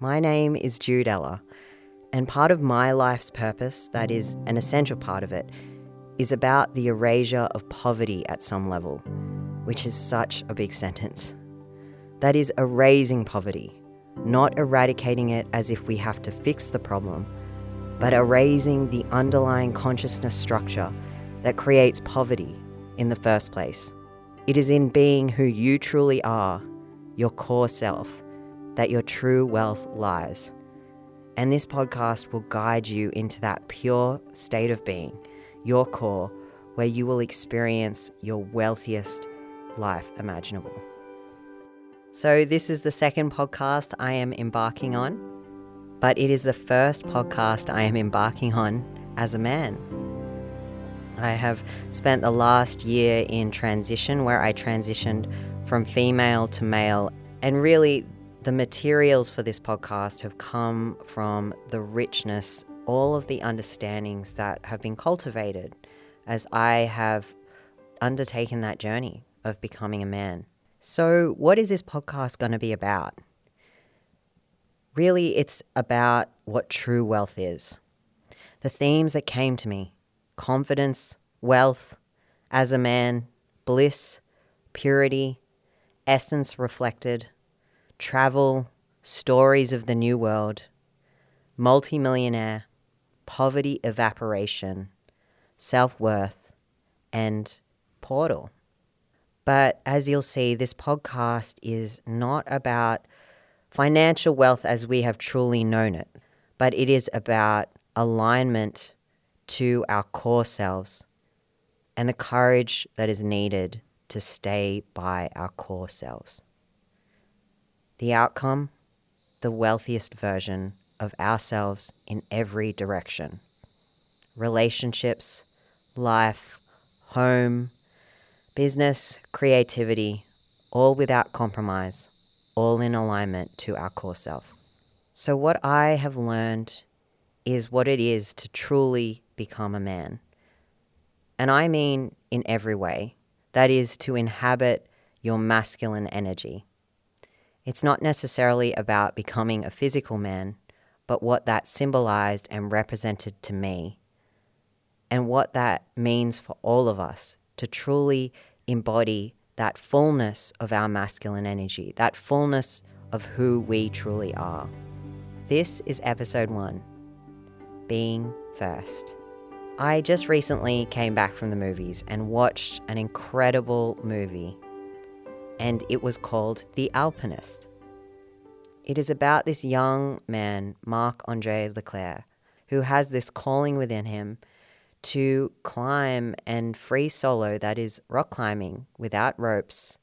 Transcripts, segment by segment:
My name is Jude Ella, and part of my life's purpose, that is, an essential part of it, is about the erasure of poverty at some level, which is such a big sentence. That is, erasing poverty, not eradicating it as if we have to fix the problem, but erasing the underlying consciousness structure that creates poverty in the first place. It is in being who you truly are, your core self, that your true wealth lies. And this podcast will guide you into that pure state of being, your core, where you will experience your wealthiest life imaginable. So, this is the second podcast I am embarking on, but it is the first podcast I am embarking on as a man. I have spent the last year in transition where I transitioned from female to male, and really the materials for this podcast have come from the richness, all of the understandings that have been cultivated as I have undertaken that journey of becoming a man. So, what is this podcast going to be about? Really, it's about what true wealth is. The themes that came to me confidence, wealth, as a man, bliss, purity, essence reflected, travel, stories of the new world, multimillionaire, poverty evaporation, self worth, and portal. But as you'll see, this podcast is not about financial wealth as we have truly known it, but it is about alignment to our core selves and the courage that is needed to stay by our core selves. The outcome, the wealthiest version of ourselves in every direction relationships, life, home, business, creativity, all without compromise, all in alignment to our core self. So, what I have learned is what it is to truly become a man. And I mean in every way. That is to inhabit your masculine energy. It's not necessarily about becoming a physical man, but what that symbolized and represented to me, and what that means for all of us to truly embody that fullness of our masculine energy, that fullness of who we truly are. This is episode one Being First. I just recently came back from the movies and watched an incredible movie and it was called The Alpinist. It is about this young man, Marc Andre Leclerc, who has this calling within him to climb and free solo, that is, rock climbing without ropes,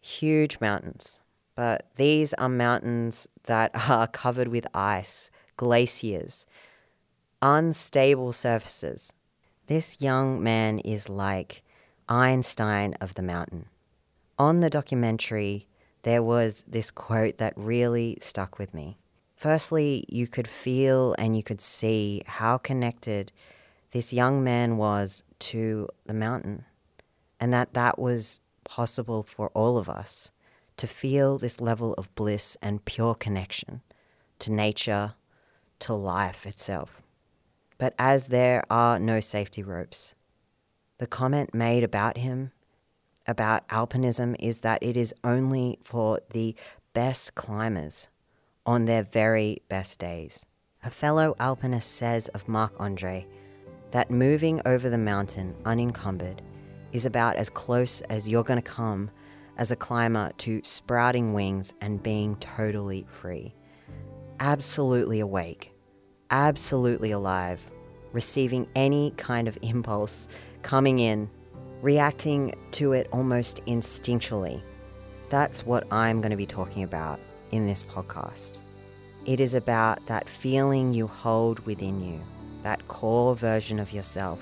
huge mountains. But these are mountains that are covered with ice, glaciers, unstable surfaces. This young man is like Einstein of the mountain on the documentary, there was this quote that really stuck with me. Firstly, you could feel and you could see how connected this young man was to the mountain, and that that was possible for all of us to feel this level of bliss and pure connection to nature, to life itself. But as there are no safety ropes, the comment made about him about alpinism is that it is only for the best climbers on their very best days. A fellow alpinist says of Marc Andre that moving over the mountain unencumbered is about as close as you're going to come as a climber to sprouting wings and being totally free. Absolutely awake, absolutely alive, receiving any kind of impulse coming in reacting to it almost instinctually. That's what I'm going to be talking about in this podcast. It is about that feeling you hold within you, that core version of yourself,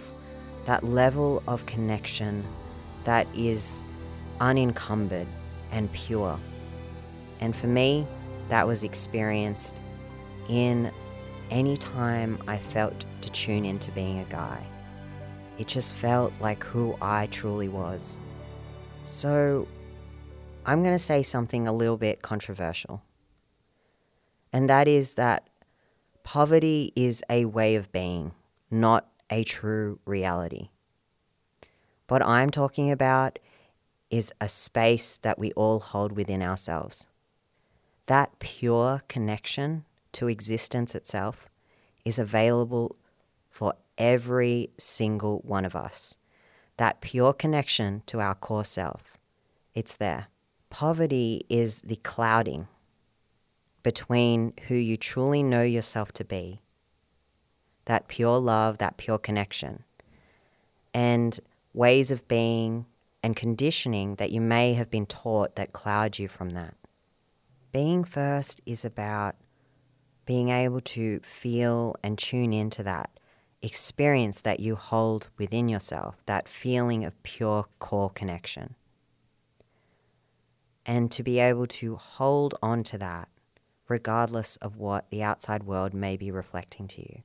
that level of connection that is unencumbered and pure. And for me, that was experienced in any time I felt to tune into being a guy. It just felt like who I truly was. So, I'm going to say something a little bit controversial. And that is that poverty is a way of being, not a true reality. What I'm talking about is a space that we all hold within ourselves. That pure connection to existence itself is available for every single one of us. That pure connection to our core self, it's there. Poverty is the clouding between who you truly know yourself to be, that pure love, that pure connection, and ways of being and conditioning that you may have been taught that cloud you from that. Being first is about being able to feel and tune into that experience that you hold within yourself, that feeling of pure core connection. And to be able to hold on to that regardless of what the outside world may be reflecting to you.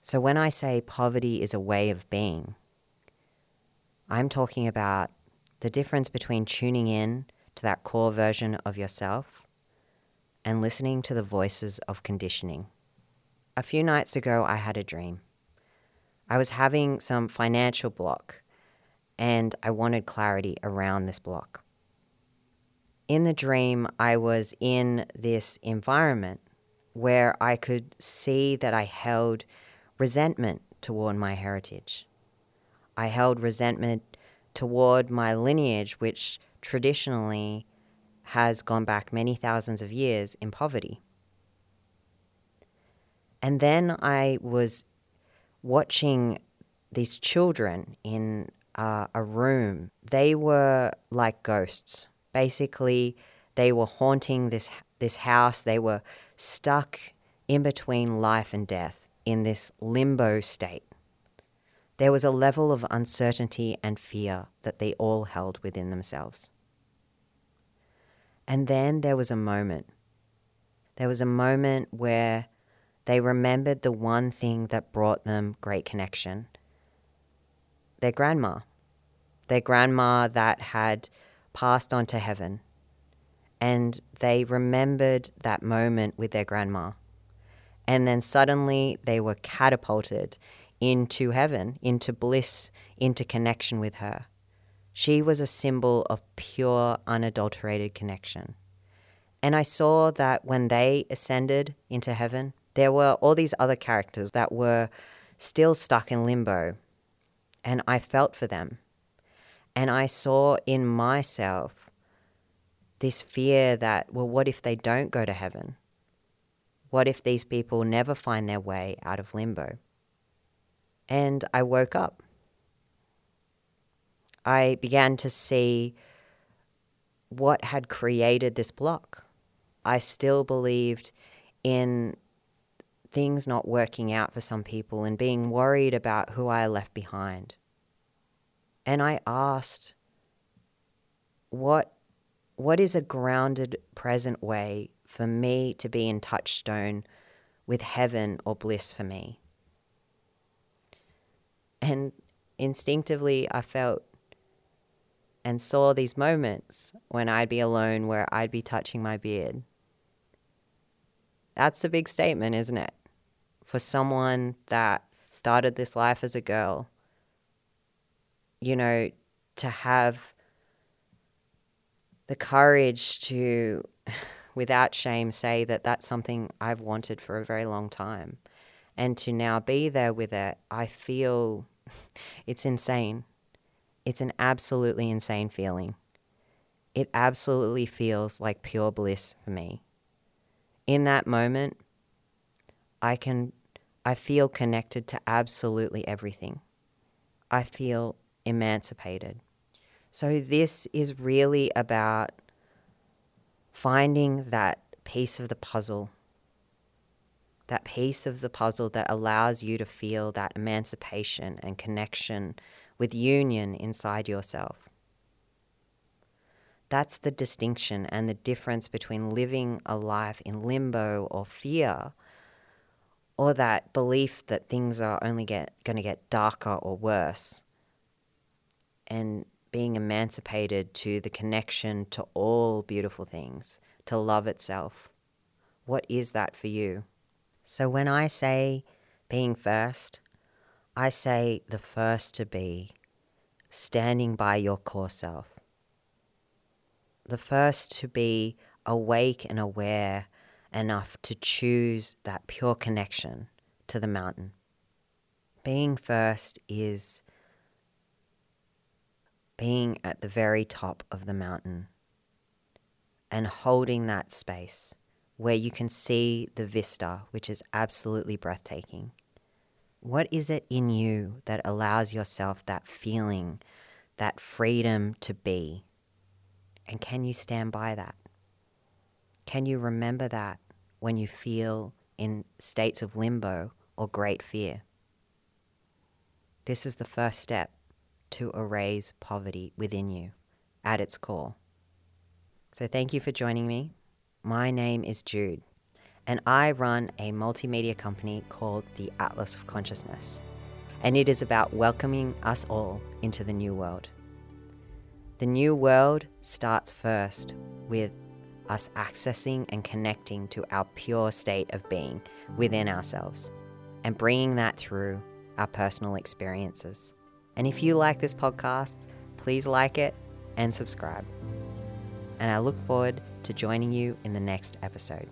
So when I say poverty is a way of being, I'm talking about the difference between tuning in to that core version of yourself and listening to the voices of conditioning. A few nights ago, I had a dream. I was having some financial block and I wanted clarity around this block. In the dream, I was in this environment where I could see that I held resentment toward my heritage. I held resentment toward my lineage, which traditionally has gone back many thousands of years in poverty. And then I was watching these children in uh, a room. They were like ghosts. Basically, they were haunting this this house. They were stuck in between life and death in this limbo state. There was a level of uncertainty and fear that they all held within themselves. And then there was a moment. There was a moment where they remembered the one thing that brought them great connection their grandma. Their grandma that had passed on to heaven. And they remembered that moment with their grandma. And then suddenly they were catapulted into heaven, into bliss, into connection with her. She was a symbol of pure, unadulterated connection. And I saw that when they ascended into heaven, there were all these other characters that were still stuck in limbo. And I felt for them. And I saw in myself this fear that, well, what if they don't go to heaven? What if these people never find their way out of limbo? And I woke up. I began to see what had created this block. I still believed in things not working out for some people and being worried about who I left behind. And I asked, what, what is a grounded, present way for me to be in touchstone with heaven or bliss for me? And instinctively, I felt and saw these moments when I'd be alone where I'd be touching my beard. That's a big statement, isn't it? For someone that started this life as a girl, you know, to have the courage to, without shame, say that that's something I've wanted for a very long time and to now be there with it, I feel it's insane. It's an absolutely insane feeling. It absolutely feels like pure bliss for me. In that moment, I can I feel connected to absolutely everything. I feel emancipated. So this is really about finding that piece of the puzzle that piece of the puzzle that allows you to feel that emancipation and connection with union inside yourself. That's the distinction and the difference between living a life in limbo or fear or that belief that things are only get, going to get darker or worse and being emancipated to the connection to all beautiful things, to love itself What is that for you? So when I say being first, I say the first to be standing by your core self. The first to be awake and aware enough to choose that pure connection to the mountain. Being first is being at the very top of the mountain and holding that space where you can see the vista, which is absolutely breathtaking. What is it in you that allows yourself that feeling, that freedom to be? And can you stand by that? Can you remember that when you feel in states of limbo or great fear? This is the first step to erase poverty within you at its core. So, thank you for joining me. My name is Jude, and I run a multimedia company called the Atlas of Consciousness, and it is about welcoming us all into the new world. The new world starts first with us accessing and connecting to our pure state of being within ourselves and bringing that through our personal experiences. And if you like this podcast, please like it and subscribe. And I look forward to joining you in the next episode.